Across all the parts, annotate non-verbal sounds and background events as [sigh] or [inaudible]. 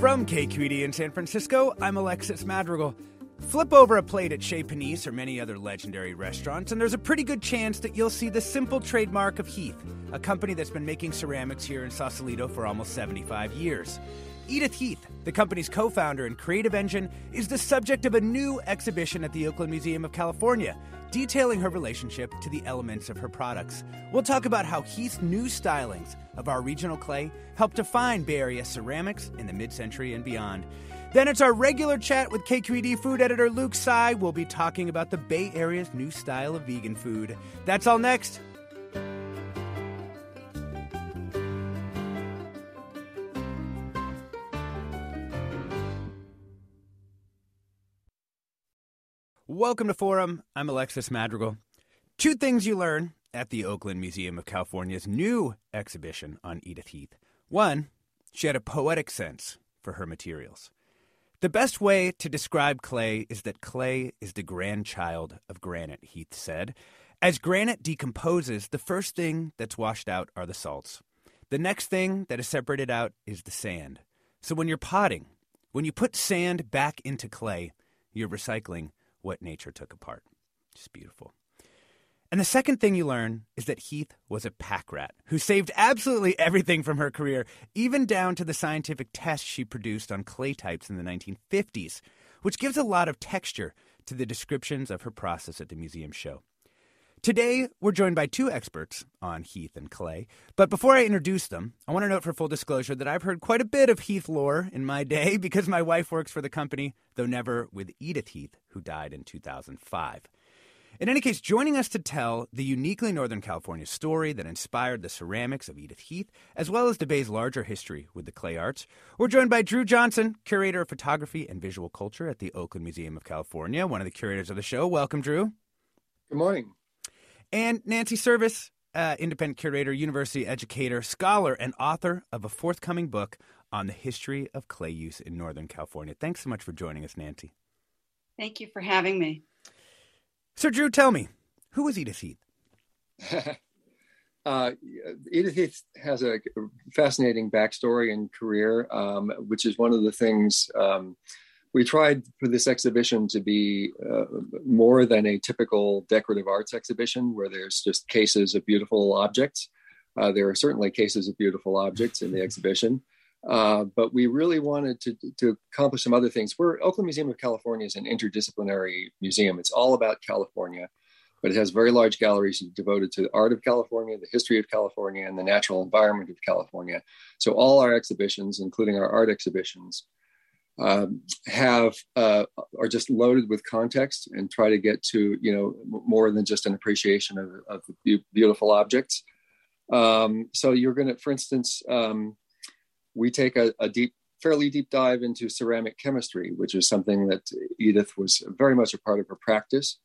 From KQED in San Francisco, I'm Alexis Madrigal. Flip over a plate at Chez Panisse or many other legendary restaurants, and there's a pretty good chance that you'll see the simple trademark of Heath, a company that's been making ceramics here in Sausalito for almost 75 years. Edith Heath, the company's co founder and creative engine, is the subject of a new exhibition at the Oakland Museum of California, detailing her relationship to the elements of her products. We'll talk about how Heath's new stylings of our regional clay helped define Bay Area ceramics in the mid century and beyond. Then it's our regular chat with KQED food editor Luke Tsai. We'll be talking about the Bay Area's new style of vegan food. That's all next. Welcome to Forum. I'm Alexis Madrigal. Two things you learn at the Oakland Museum of California's new exhibition on Edith Heath. One, she had a poetic sense for her materials. The best way to describe clay is that clay is the grandchild of granite, Heath said. As granite decomposes, the first thing that's washed out are the salts. The next thing that is separated out is the sand. So when you're potting, when you put sand back into clay, you're recycling what nature took apart. Just beautiful. And the second thing you learn is that Heath was a pack rat who saved absolutely everything from her career, even down to the scientific tests she produced on clay types in the 1950s, which gives a lot of texture to the descriptions of her process at the museum show. Today, we're joined by two experts on Heath and clay. But before I introduce them, I want to note for full disclosure that I've heard quite a bit of Heath lore in my day [laughs] because my wife works for the company, though never with Edith Heath, who died in 2005. In any case, joining us to tell the uniquely Northern California story that inspired the ceramics of Edith Heath, as well as the Bay's larger history with the clay arts, we're joined by Drew Johnson, curator of photography and visual culture at the Oakland Museum of California, one of the curators of the show. Welcome, Drew. Good morning. And Nancy Servis, uh, independent curator, university educator, scholar, and author of a forthcoming book on the history of clay use in Northern California. Thanks so much for joining us, Nancy. Thank you for having me. So, Drew, tell me, who was Edith Heath? [laughs] uh, Edith Heath has a fascinating backstory and career, um, which is one of the things um, we tried for this exhibition to be uh, more than a typical decorative arts exhibition where there's just cases of beautiful objects. Uh, there are certainly cases of beautiful objects in the exhibition. Uh, but we really wanted to, to accomplish some other things. We're Oakland Museum of California is an interdisciplinary museum. It's all about California, but it has very large galleries devoted to the art of California, the history of California, and the natural environment of California. So all our exhibitions, including our art exhibitions, um, have uh, are just loaded with context and try to get to you know more than just an appreciation of, of the beautiful objects. Um, so you're going to, for instance. Um, we take a, a deep fairly deep dive into ceramic chemistry, which is something that Edith was very much a part of her practice.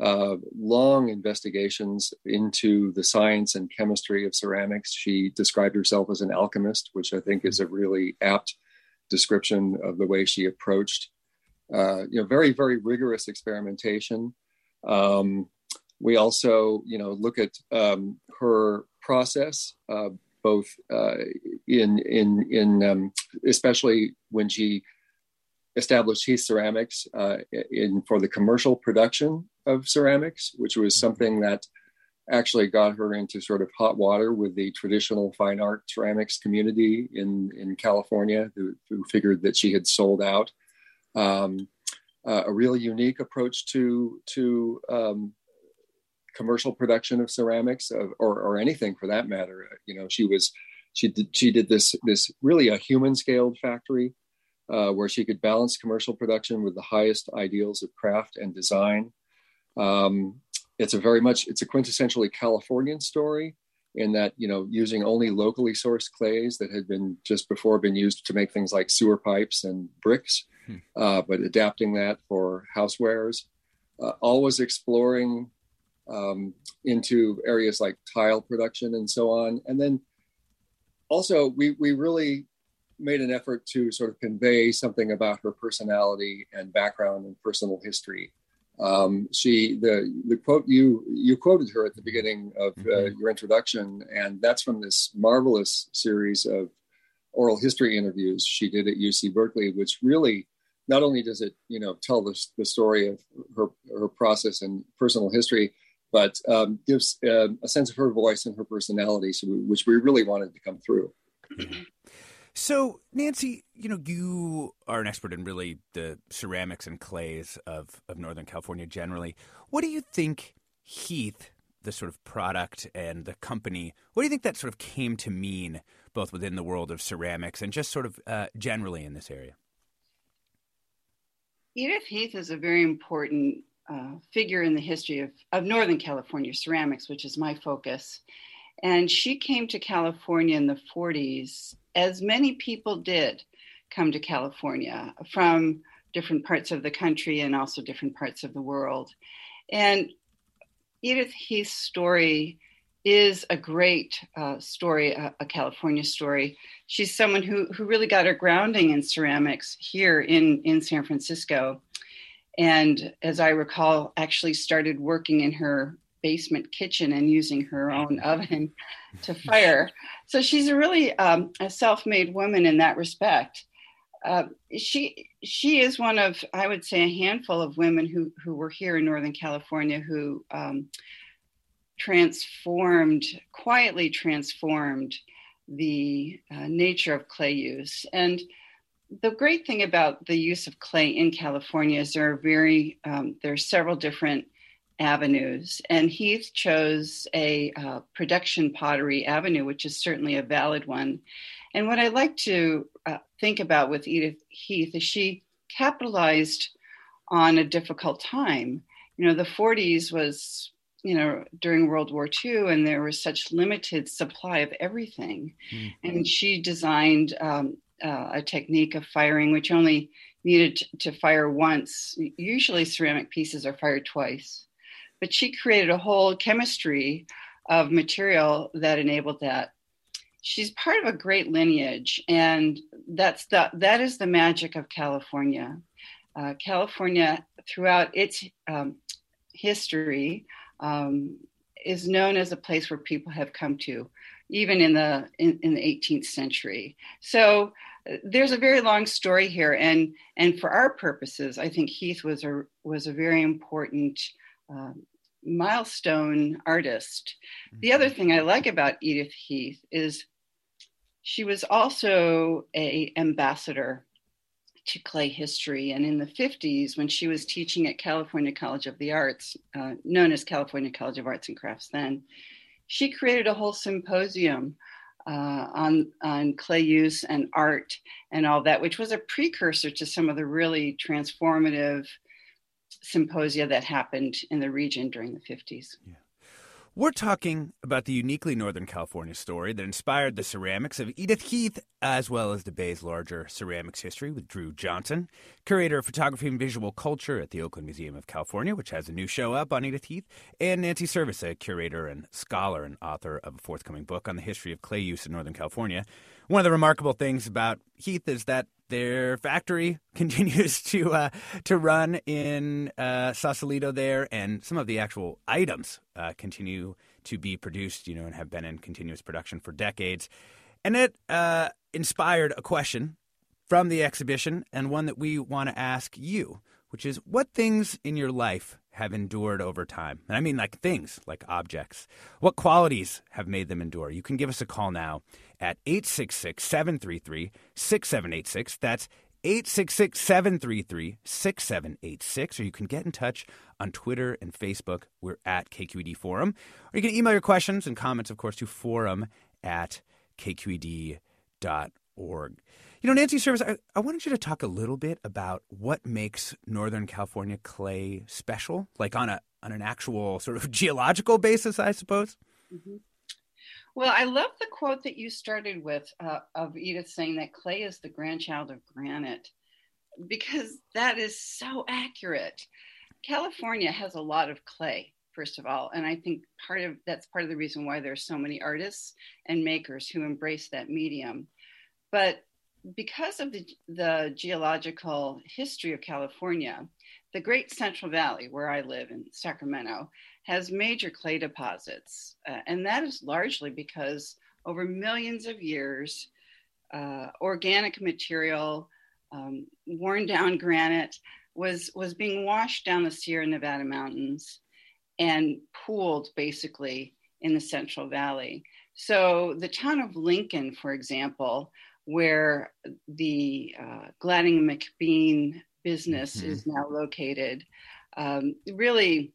Uh, long investigations into the science and chemistry of ceramics. She described herself as an alchemist, which I think is a really apt description of the way she approached, uh, you know, very, very rigorous experimentation. Um, we also, you know, look at um, her process, uh, both uh, in in in um, especially when she established Heath Ceramics uh, in for the commercial production of ceramics, which was something that actually got her into sort of hot water with the traditional fine art ceramics community in, in California, who, who figured that she had sold out. Um, uh, a really unique approach to to um, commercial production of ceramics or, or anything for that matter. You know, she was she did she did this this really a human scaled factory uh, where she could balance commercial production with the highest ideals of craft and design. Um, it's a very much it's a quintessentially Californian story in that you know using only locally sourced clays that had been just before been used to make things like sewer pipes and bricks, hmm. uh, but adapting that for housewares. Uh, always exploring um, into areas like tile production and so on, and then also we we really made an effort to sort of convey something about her personality and background and personal history um, she the the quote you you quoted her at the beginning of uh, mm-hmm. your introduction, and that's from this marvelous series of oral history interviews she did at UC Berkeley, which really not only does it you know tell the, the story of her her process and personal history, but um, gives uh, a sense of her voice and her personality, so we, which we really wanted to come through. Mm-hmm. So, Nancy, you know, you are an expert in really the ceramics and clays of, of Northern California generally. What do you think Heath, the sort of product and the company, what do you think that sort of came to mean both within the world of ceramics and just sort of uh, generally in this area? Edith Heath is a very important uh, figure in the history of, of Northern California ceramics, which is my focus. And she came to California in the 40s as many people did come to California from different parts of the country and also different parts of the world. And Edith Heath's story is a great uh, story, a, a, California story. She's someone who, who really got her grounding in ceramics here in, in San Francisco. And as I recall, actually started working in her basement kitchen and using her own oven to fire. [laughs] So she's a really um, a self-made woman in that respect. Uh, she she is one of I would say a handful of women who who were here in Northern California who um, transformed quietly transformed the uh, nature of clay use and the great thing about the use of clay in California is there are very um, there are several different avenues. And Heath chose a uh, production pottery avenue, which is certainly a valid one. And what I like to uh, think about with Edith Heath is she capitalized on a difficult time. You know, the 40s was, you know, during World War II, and there was such limited supply of everything. Mm-hmm. And she designed um, uh, a technique of firing which only needed to fire once. Usually, ceramic pieces are fired twice but she created a whole chemistry of material that enabled that. She's part of a great lineage, and that's the that is the magic of California. Uh, California, throughout its um, history, um, is known as a place where people have come to, even in the in, in the 18th century. So uh, there's a very long story here, and and for our purposes, I think Heath was a was a very important um, milestone artist. The other mm-hmm. thing I like about Edith Heath is she was also a ambassador to clay history. And in the 50s, when she was teaching at California College of the Arts, uh, known as California College of Arts and Crafts then, she created a whole symposium uh, on, on clay use and art and all that, which was a precursor to some of the really transformative symposia that happened in the region during the 50s. Yeah. We're talking about the uniquely Northern California story that inspired the ceramics of Edith Heath, as well as the Bay's larger ceramics history with Drew Johnson, curator of photography and visual culture at the Oakland Museum of California, which has a new show up on Edith Heath, and Nancy Servis, a curator and scholar and author of a forthcoming book on the history of clay use in Northern California. One of the remarkable things about Heath is that their factory [laughs] continues to uh, to run in uh, Sausalito there, and some of the actual items uh, continue to be produced, you know, and have been in continuous production for decades. And it uh, inspired a question from the exhibition, and one that we want to ask you, which is, what things in your life have endured over time? And I mean like things, like objects. What qualities have made them endure? You can give us a call now at 866 733 6786. That's 866 733 6786. Or you can get in touch on Twitter and Facebook. We're at KQED Forum. Or you can email your questions and comments, of course, to forum at kqed.org. You know, Nancy Servis, I, I wanted you to talk a little bit about what makes Northern California clay special, like on a on an actual sort of [laughs] geological basis, I suppose. Mm-hmm. Well, I love the quote that you started with uh, of Edith saying that clay is the grandchild of granite, because that is so accurate. California has a lot of clay, first of all, and I think part of that's part of the reason why there's so many artists and makers who embrace that medium. But because of the, the geological history of California, the Great Central Valley, where I live in Sacramento, has major clay deposits. Uh, and that is largely because over millions of years, uh, organic material, um, worn down granite, was, was being washed down the Sierra Nevada mountains and pooled basically in the Central Valley. So the town of Lincoln, for example, where the uh, Gladding McBean business mm-hmm. is now located. Um, really,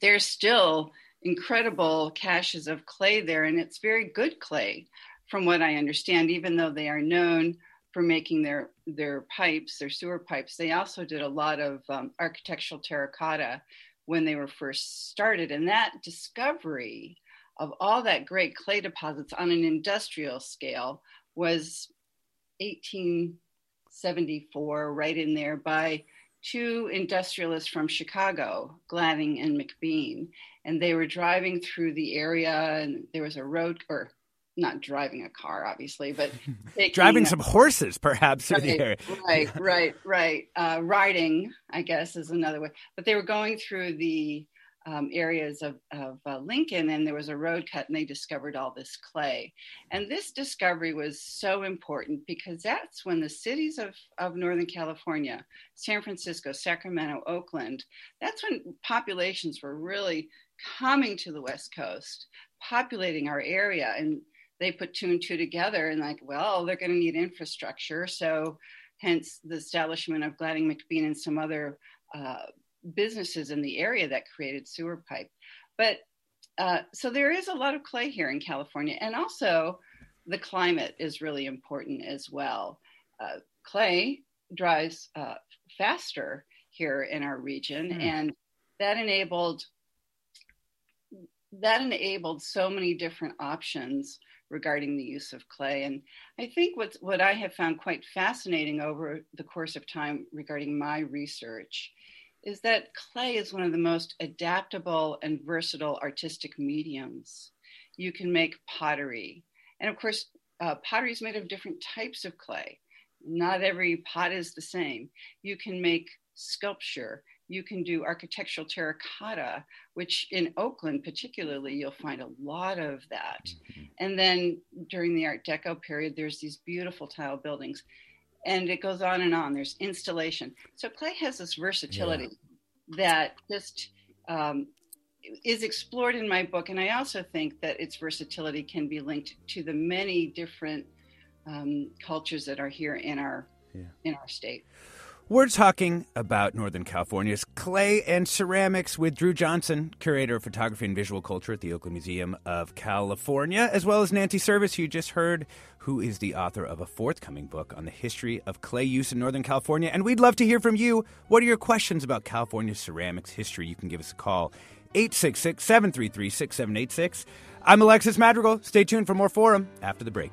there's still incredible caches of clay there, and it's very good clay, from what I understand. Even though they are known for making their their pipes, their sewer pipes, they also did a lot of um, architectural terracotta when they were first started, and that discovery of all that great clay deposits on an industrial scale was 1874, right in there, by two industrialists from Chicago, Gladding and McBean. And they were driving through the area, and there was a road, or not driving a car, obviously, but [laughs] driving some horses, perhaps, right, the area. right, right, right. Uh, riding, I guess, is another way. But they were going through the um, areas of, of uh, Lincoln, and there was a road cut, and they discovered all this clay. And this discovery was so important because that's when the cities of, of Northern California, San Francisco, Sacramento, Oakland, that's when populations were really coming to the West Coast, populating our area. And they put two and two together and, like, well, they're going to need infrastructure. So, hence the establishment of Gladding McBean and some other uh, businesses in the area that created sewer pipe. But uh, so there is a lot of clay here in California, and also the climate is really important as well. Uh, clay dries uh, faster here in our region, mm. and that enabled that enabled so many different options regarding the use of clay. And I think what's, what I have found quite fascinating over the course of time regarding my research is that clay is one of the most adaptable and versatile artistic mediums. You can make pottery. And of course, uh, pottery is made of different types of clay. Not every pot is the same. You can make sculpture. You can do architectural terracotta, which in Oakland, particularly, you'll find a lot of that. Mm-hmm. And then during the Art Deco period, there's these beautiful tile buildings and it goes on and on. There's installation. So clay has this versatility yeah. that just um, is explored in my book. And I also think that its versatility can be linked to the many different um, cultures that are here in our yeah. in our state. We're talking about Northern California's clay and ceramics with Drew Johnson, curator of photography and visual culture at the Oakland Museum of California, as well as Nancy Servis, who you just heard, who is the author of a forthcoming book on the history of clay use in Northern California. And we'd love to hear from you. What are your questions about California's ceramics history? You can give us a call, 866 733 6786. I'm Alexis Madrigal. Stay tuned for more Forum after the break.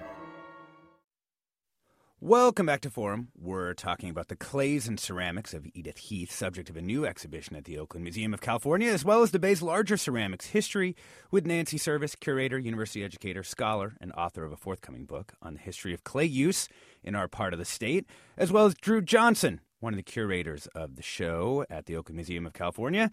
Welcome back to Forum. We're talking about the clays and ceramics of Edith Heath, subject of a new exhibition at the Oakland Museum of California, as well as the Bay's larger ceramics history with Nancy Servis, curator, university educator, scholar, and author of a forthcoming book on the history of clay use in our part of the state, as well as Drew Johnson, one of the curators of the show at the Oakland Museum of California.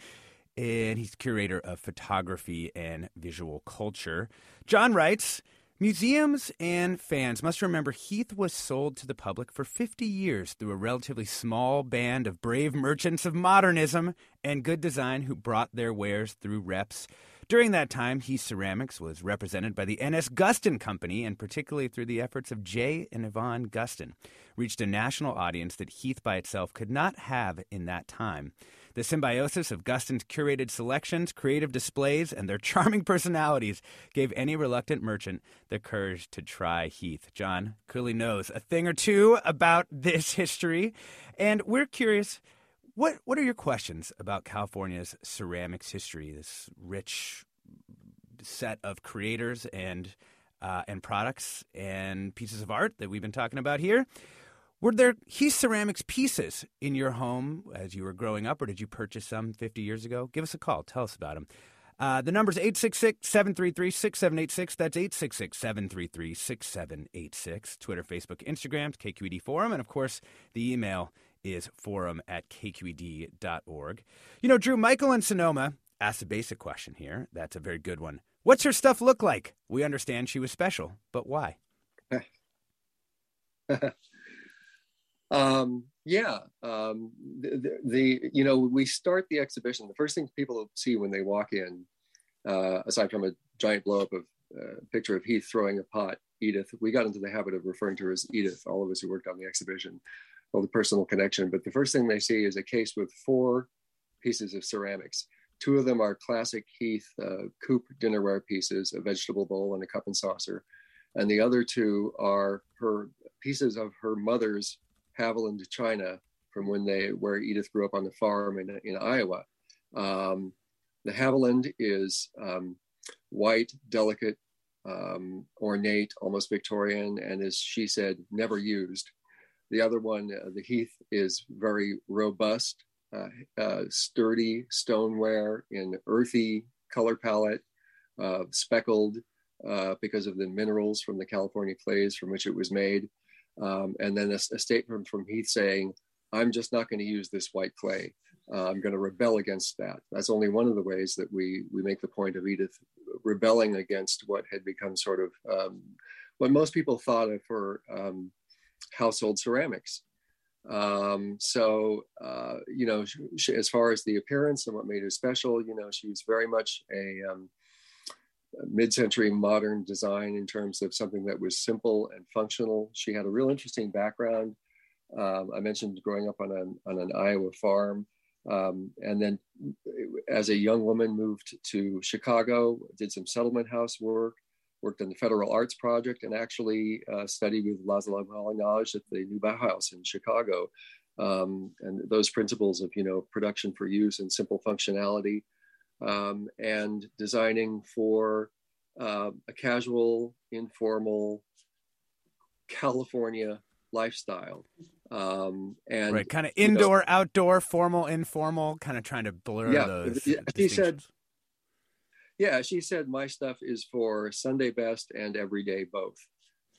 And he's curator of photography and visual culture. John writes, Museums and fans must remember Heath was sold to the public for 50 years through a relatively small band of brave merchants of modernism and good design who brought their wares through reps. During that time, Heath Ceramics was represented by the N.S. Gustin Company, and particularly through the efforts of Jay and Yvonne Gustin, reached a national audience that Heath by itself could not have in that time. The symbiosis of Gustin's curated selections, creative displays, and their [laughs] charming personalities gave any reluctant merchant the courage to try Heath. John clearly knows a thing or two about this history, and we're curious. What what are your questions about California's ceramics history? This rich set of creators and uh, and products and pieces of art that we've been talking about here. Were there Heath Ceramics pieces in your home as you were growing up, or did you purchase some 50 years ago? Give us a call. Tell us about them. Uh, the number is 866 733 6786. That's 866 733 6786. Twitter, Facebook, Instagram, KQED Forum. And of course, the email is forum at kqed.org. You know, Drew, Michael and Sonoma asked a basic question here. That's a very good one. What's her stuff look like? We understand she was special, but why? [laughs] Um, yeah, um, the, the, you know we start the exhibition. The first thing people see when they walk in, uh, aside from a giant blow up of a uh, picture of Heath throwing a pot, Edith. We got into the habit of referring to her as Edith. All of us who worked on the exhibition, all the personal connection. But the first thing they see is a case with four pieces of ceramics. Two of them are classic Heath uh, coupe dinnerware pieces, a vegetable bowl and a cup and saucer, and the other two are her pieces of her mother's Haviland to china from when they where Edith grew up on the farm in, in Iowa. Um, the Haviland is um, white, delicate, um, ornate, almost Victorian, and as she said, never used. The other one, uh, the Heath, is very robust, uh, uh, sturdy stoneware in earthy color palette, uh, speckled uh, because of the minerals from the California clays from which it was made. Um, and then a, a, statement from Heath saying, I'm just not going to use this white clay. Uh, I'm going to rebel against that. That's only one of the ways that we, we make the point of Edith rebelling against what had become sort of um, what most people thought of for um, household ceramics. Um, so, uh, you know, she, as far as the appearance and what made her special, you know, she was very much a, um, mid-century modern design in terms of something that was simple and functional. She had a real interesting background. Um, I mentioned growing up on an, on an Iowa farm. Um, and then as a young woman moved to Chicago, did some settlement house work, worked on the Federal Arts Project, and actually uh, studied with Laszlo Moholy-Nagy at the New Bauhaus in Chicago. Um, and those principles of, you know, production for use and simple functionality um, and designing for uh, a casual, informal California lifestyle. Um, and right, kind of indoor, know, outdoor, formal, informal, kind of trying to blur yeah, those. Yeah, she said, yeah, she said my stuff is for Sunday best and everyday both.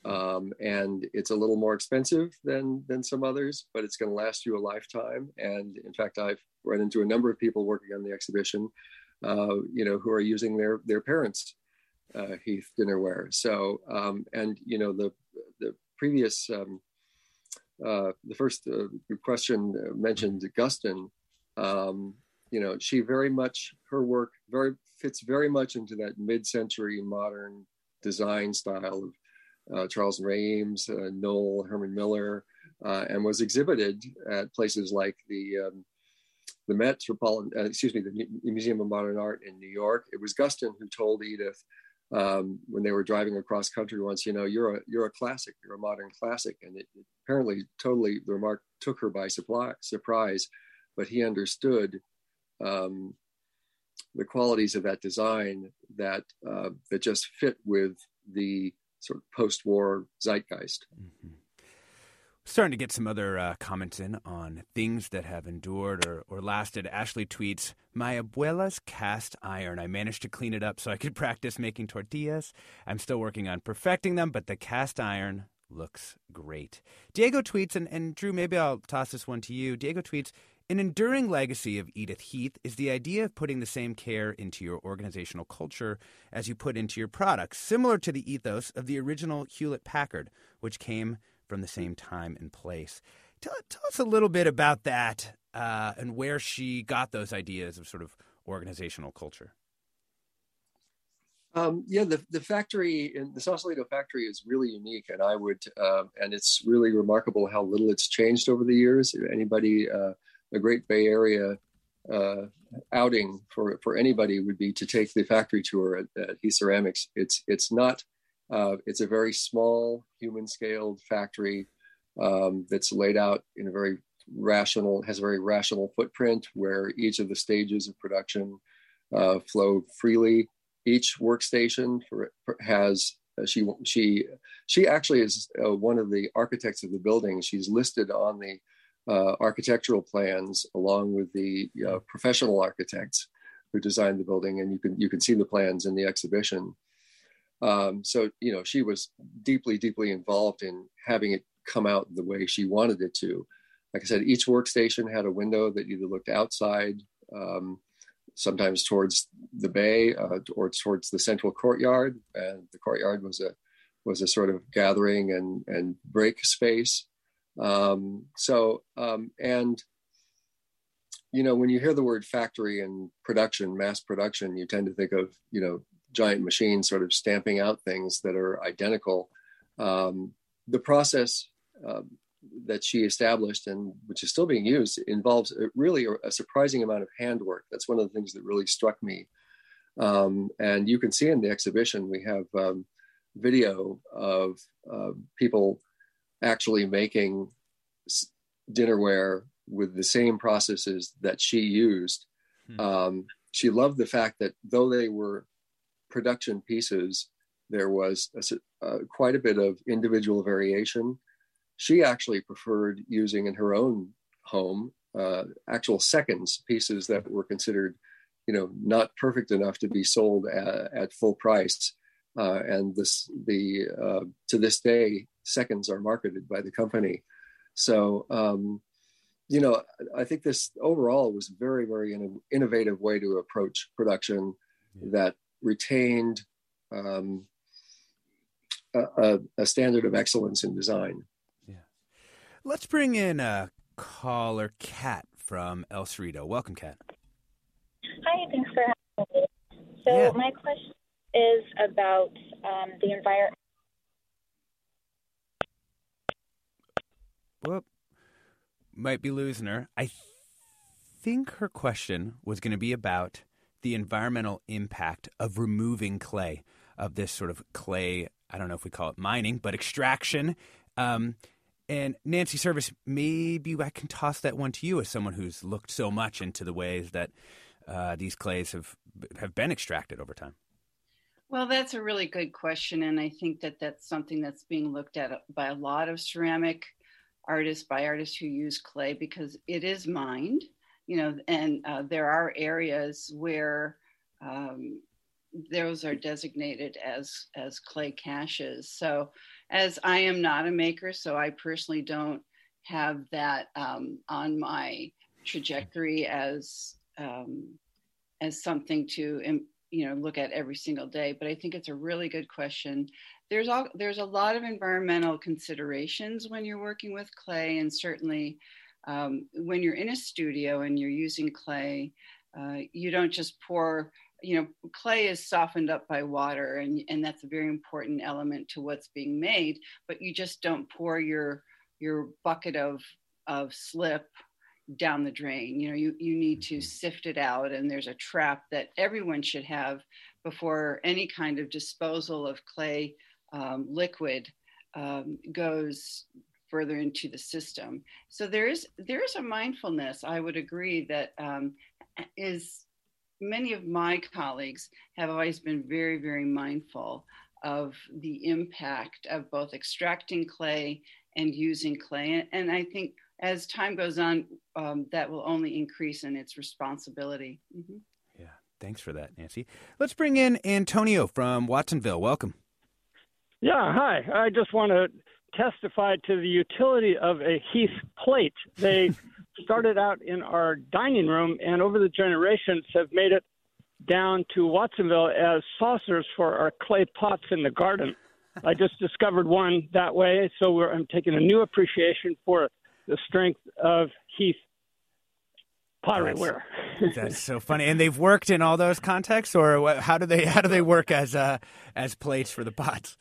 Um, and it's a little more expensive than than some others, but it's going to last you a lifetime. And in fact, I've run into a number of people working on the exhibition uh, you know, who are using their their parents' uh, Heath dinnerware. So, um, and you know, the the previous um, uh, the first uh, question mentioned Gustin. Um, you know, she very much her work very fits very much into that mid-century modern design style of uh, Charles Eames, uh, Knoll, Herman Miller, uh, and was exhibited at places like the um, the Metropolitan, uh, excuse me, the Museum of Modern Art in New York. It was Gustin who told Edith um, when they were driving across country once, you know, you're a you're a classic, you're a modern classic, and it, it apparently totally the remark took her by supply, surprise, but he understood um, the qualities of that design that uh, that just fit with the sort of post-war zeitgeist. Mm-hmm. Starting to get some other uh, comments in on things that have endured or, or lasted. Ashley tweets, My abuela's cast iron. I managed to clean it up so I could [laughs] practice making tortillas. I'm still working on perfecting them, but the cast iron looks great. Diego tweets, and, and Drew, maybe I'll toss this one to you. Diego tweets, an enduring legacy of Edith Heath is the idea of putting the same care into your organizational culture as you put into your products, similar to the ethos of the original Hewlett Packard, which came from the same time and place. Tell, tell us a little bit about that uh, and where she got those ideas of sort of organizational culture. Um, yeah, the, the factory in the Sausalito factory is really unique, and I would, uh, and it's really remarkable how little it's changed over the years. Anybody, uh, a great Bay Area uh, outing for for anybody would be to take the factory tour at, at Heath Ceramics. It's it's not uh, it's a very small, human scaled factory um, that's laid out in a very rational, has a very rational footprint where each of the stages of production uh, flow freely. Each workstation for, for has uh, she she she actually is uh, one of the architects of the building. She's listed on the uh, architectural plans along with the uh, professional architects who designed the building, and you can you can see the plans in the exhibition. Um, so, you know, she was deeply, deeply involved in having it come out the way she wanted it to. Like I said, each workstation had a window that either looked outside, um, sometimes towards the bay, uh, or towards the central courtyard. And the courtyard was a was a sort of gathering and and break space. Um, so um, and you know when you hear the word factory and production, mass production, you tend to think of you know giant machine sort of stamping out things that are identical. Um, the process uh, that she established and which is still being used involves really a surprising amount of handwork. That's one of the things that really struck me. Um, and you can see in the exhibition, we have um, video of uh, people actually making dinnerware with the same processes that she used. Hmm. Um, she loved the fact that though they were production pieces, there was a, uh, quite a bit of individual variation. She actually preferred using in her own home uh, actual seconds pieces that were considered, you know, not perfect enough to be sold at, at full price. Uh, and this, the uh, to this day, seconds are marketed by the company. So, um, you know, I think this overall was very, very innovative way to approach production that retained um, a, a, standard of excellence in design. Yeah. Let's bring in a caller, Kat from El Cerrito. Welcome, Kat. Hi, thanks for having me. So, yeah. my question is about um, the environment. Whoop. Might be losing her. I think her question was going to be about the environmental impact of removing clay, of this sort of clay, I don't know if we call it mining, but extraction. Um, and Nancy Servis, maybe I can toss that one to you as someone who's looked so much into the ways that uh, these clays have have been extracted over time. Well, that's a really good question, and I think that that's something that's being looked at by a lot of ceramic artists, by artists who use clay, because it is mined you know, and uh, there are areas where um, those are designated as as clay caches. So, as I am not a maker, so I personally don't have that um, on my trajectory as um, as something to you know look at every single day. But I think it's a really good question. There's all there's a lot of environmental considerations when you're working with clay, and certainly um, when you're in a studio and you're using clay, uh, you don't just pour, you know, clay is softened up by water, and, and that's a very important element to what's being made, but you just don't pour your, your bucket of, of slip down the drain. You know, you, you need to mm-hmm. sift it out, and there's a trap that everyone should have before any kind of disposal of clay um, liquid um, goes further into the system. So there is there is a mindfulness. I would agree that um, is many of my colleagues have always been very very mindful of the impact of both extracting clay and using clay. And I think as time goes on, um, that will only increase in its responsibility. Mm-hmm. Yeah, thanks for that, Nancy. Let's bring in Antonio from Watsonville. Welcome. Yeah, hi. I just want to testify to the utility of a Heath plate. They [laughs] started out in our dining room, and over the generations have made it down to Watsonville as saucers for our clay pots in the garden. I just discovered one that way, so I'm taking a new appreciation for the strength of Heath pottery that's, ware. [laughs] that's so funny, and they've worked in all those contexts, or how do they how do they work as uh, as plates for the pots?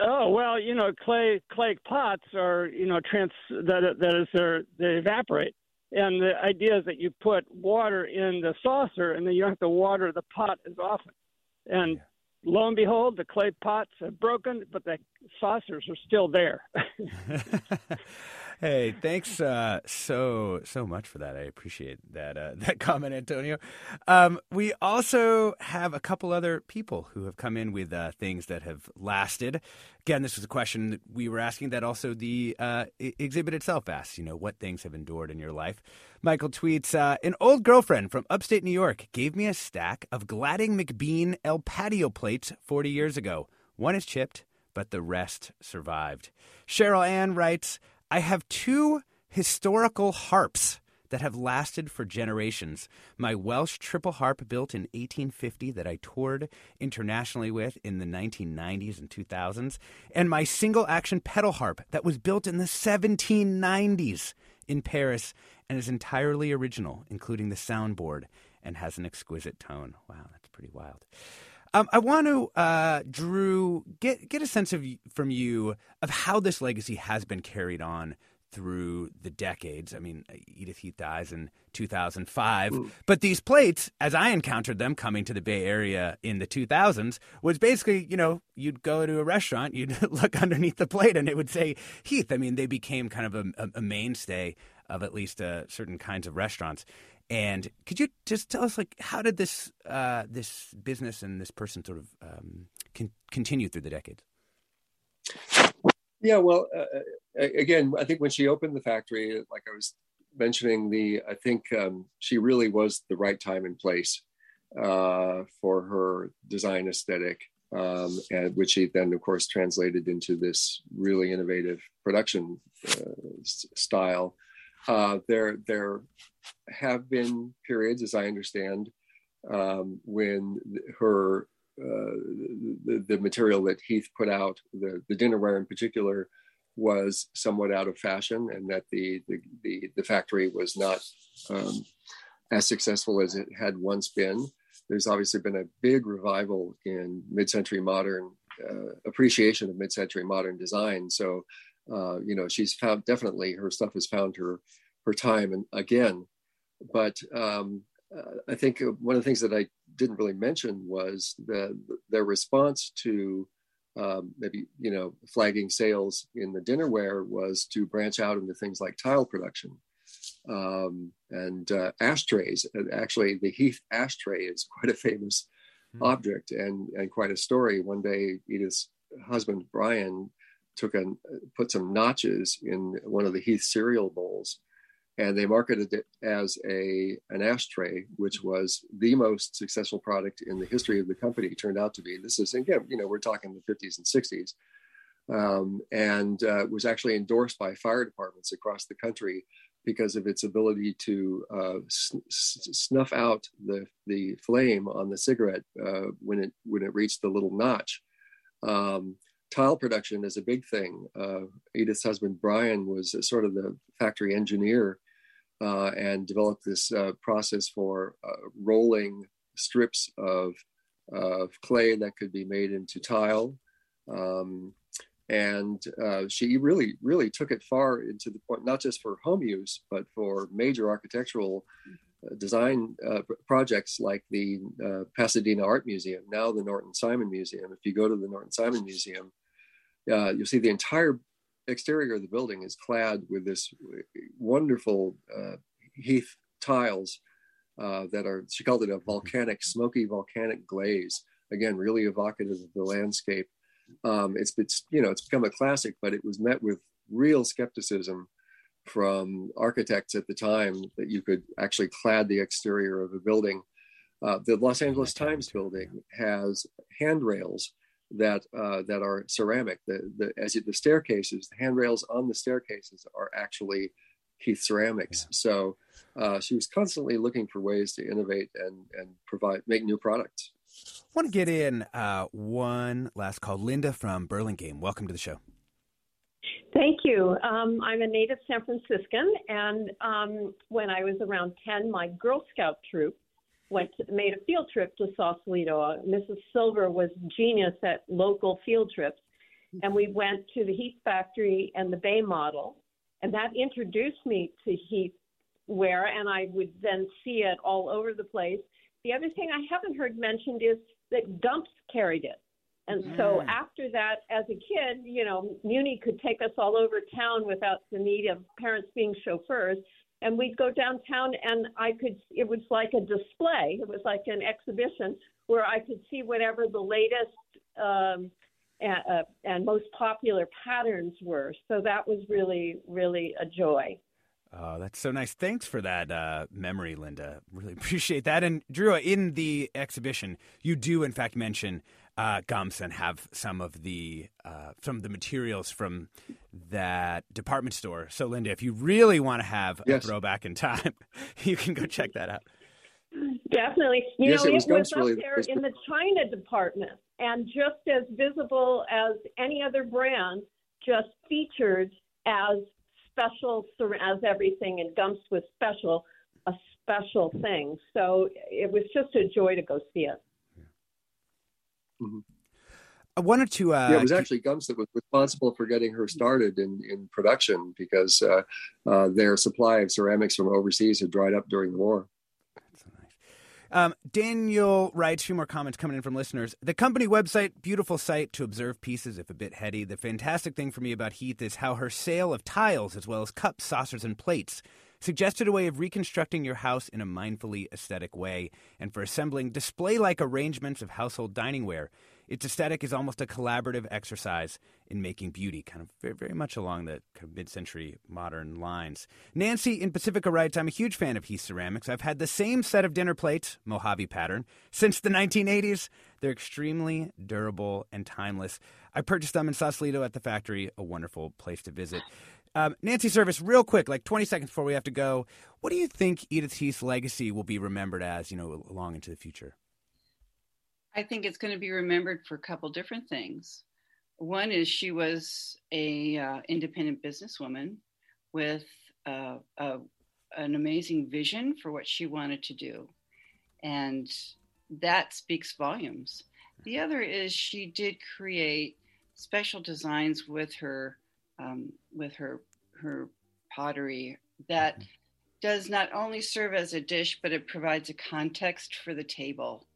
Oh well, you know, clay clay pots are you know trans that that is they they evaporate, and the idea is that you put water in the saucer, and then you don't have to water the pot as often. And yeah. lo and behold, the clay pots have broken, but the saucers are still there. [laughs] [laughs] hey, thanks uh, so so much for that. I appreciate that uh, [laughs] that comment, Antonio. Um, we also have a couple other people who have come in with uh, things that have lasted. Again, this was a question that we were asking that also the uh, exhibit itself asks. You know, what things have endured in your life? Michael tweets: uh, An old girlfriend from upstate New York gave me a stack of Gladding McBean El Patio plates 40 years ago. One is chipped, but the rest survived. Cheryl Ann writes. I have two historical harps that have lasted for generations. My Welsh triple harp built in 1850 that I toured internationally with in the 1990s and 2000s, and my single action pedal harp that was built in the 1790s in Paris and is entirely original, including the soundboard, and has an exquisite tone. Wow, that's pretty wild. Um, I want to, uh, Drew, get get a sense of from you of how this legacy has been carried on through the decades. I mean, Edith Heath dies in 2005, Ooh. but these plates, as I encountered them coming to the Bay Area in the 2000s, was basically, you know, you'd go to a restaurant, you'd [laughs] look underneath the plate, and it would say Heath. I mean, they became kind of a, a mainstay of at least uh, certain kinds of restaurants. And could you just tell us, like, how did this uh, this business and this person sort of um, con- continue through the decades? Yeah, well, uh, uh again, I think when she opened the factory, like I was mentioning, the I think um, she really was the right time and place uh, for her design aesthetic, um, and which she then, of course, translated into this really innovative production uh, style. Uh, there have been periods, as I understand, um, when her uh, the, the, material that Heath put out, the, the dinnerware in particular, was somewhat out of fashion, and that the the the, the factory was not um, as successful as it had once been. There's obviously been a big revival in mid-century modern uh, appreciation of mid-century modern design. So, uh, you know, she's found definitely her stuff has found her her time and again but um, uh, I think one of the things that I didn't really mention was the their response to um, maybe you know flagging sales in the dinnerware was to branch out into things like tile production um, and uh, ashtrays. Actually, the Heath ashtray is [laughs] quite a famous mm-hmm. object and and quite a story. One day, Edith's husband Brian took and put some notches in one of the Heath cereal bowls and they marketed it as a an ashtray, which was the most successful product in the history of the company. Turned out to be. This is again, you know, we're talking the 50s and 60s, um, and uh, was actually endorsed by fire departments across the country because of its ability to uh, snuff out the the flame on the cigarette uh, when it when it reached the little notch. Um, tile production is a big thing. Uh, Edith's husband Brian was sort of the factory engineer uh, and developed this uh, process for uh, rolling strips of, of clay that could be made into tile. Um, and uh, she really, really took it far into the point, not just for home use, but for major architectural uh, design uh, projects like the Pasadena Art Museum, now the Norton Simon Museum. If you go to the Norton Simon Museum, you'll see the entire exterior of the building is clad with this wonderful uh, heath tiles uh, that are, she called it a volcanic, smoky volcanic glaze. Again, really evocative of the landscape. Um, it's, it's, you know, it's become a classic, but it was met with real skepticism from architects at the time that you could actually clad the exterior of a building. Uh, the Los Angeles Times building has handrails that uh, that are ceramic. The, the as the staircases, the handrails on the staircases are actually Heath ceramics. Yeah. So uh, she was constantly looking for ways to innovate and and provide make new products. I want to get in uh, one last call. Linda from Burlingame, welcome to the show. Thank you. Um, I'm a native San Franciscan, and um, when I was around 10, my Girl Scout troop went to, made a field trip to Sausalito. Mrs. Silver was genius at local field trips, and we went to the Heath factory and the Bay model, and that introduced me to Heath wear, and I would then see it all over the place. The other thing I haven't heard mentioned is that Gumps carried it. And mm. so after that, as a kid, you know, Muni could take us all over town without the need of parents being chauffeurs. And we'd go downtown and I could, it was like a display. It was like an exhibition where I could see whatever the latest um, and, uh, and most popular patterns were. So that was really, really a joy. Oh, that's so nice. Thanks for that uh, memory, Linda. Really [laughs] appreciate that. And Drew, in the exhibition, you do in fact mention uh, Gumps and have some of the uh, some of the materials from that department store. So, Linda, if you really want to have yes. a throwback in time, [laughs] you can go check that out. Definitely. You yes, know, it was, it was up really, there in the China department and just as visible as any other brand, just featured as special, as everything in Gumps was special, a special thing. So it was just a joy to go see it. Mm-hmm. I wanted to. Uh, yeah, it was actually Gumps that was responsible for getting her started in, in production because uh, uh, their supply of ceramics from overseas had dried up during the war. Um, Daniel writes a few more comments coming in from listeners. The company website, beautiful site to observe pieces, if a bit heady. The fantastic thing for me about Heath is how her sale of tiles, as well as cups, saucers, and plates, suggested a way of reconstructing your house in a mindfully aesthetic way and for assembling display like arrangements of household dining ware. Its aesthetic is almost a collaborative exercise in making beauty, kind of very, very much along the kind of mid-century modern lines. Nancy in Pacifica writes, I'm a huge fan of Heath Ceramics. I've had the same set of dinner plates, Mojave pattern, since the 1980s. They're extremely durable and timeless. I purchased them in Sausalito at the factory, a wonderful place to visit. Um, Nancy Servis, real quick, like 20 seconds before we have to go, what do you think Edith Heath's legacy will be remembered as, you know, long into the future? I think it's going to be remembered for a couple different things. One is she was a uh, independent businesswoman with uh, a, an amazing vision for what she wanted to do, and that speaks volumes. The other is she did create special designs with her um, with her her pottery that mm-hmm. does not only serve as a dish, but it provides a context for the table.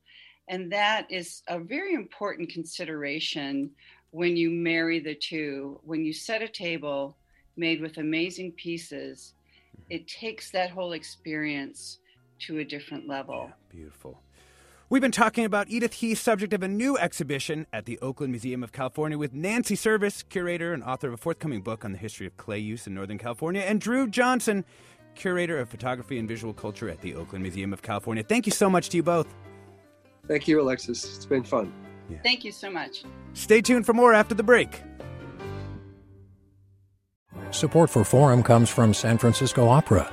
And that is a very important consideration when you marry the two. When you set a table made with amazing pieces, mm-hmm. it takes that whole experience to a different level. Yeah, beautiful. We've been talking about Edith Heath, subject of a new exhibition at the Oakland Museum of California, with Nancy Servis, curator and author of a forthcoming book on the history of clay use in Northern California, and Drew Johnson, curator of photography and visual culture at the Oakland Museum of California. Thank you so much to you both. Thank you, Alexis. It's been fun. Yeah. Thank you so much. Stay tuned for more after the break. Support for Forum comes from San Francisco Opera.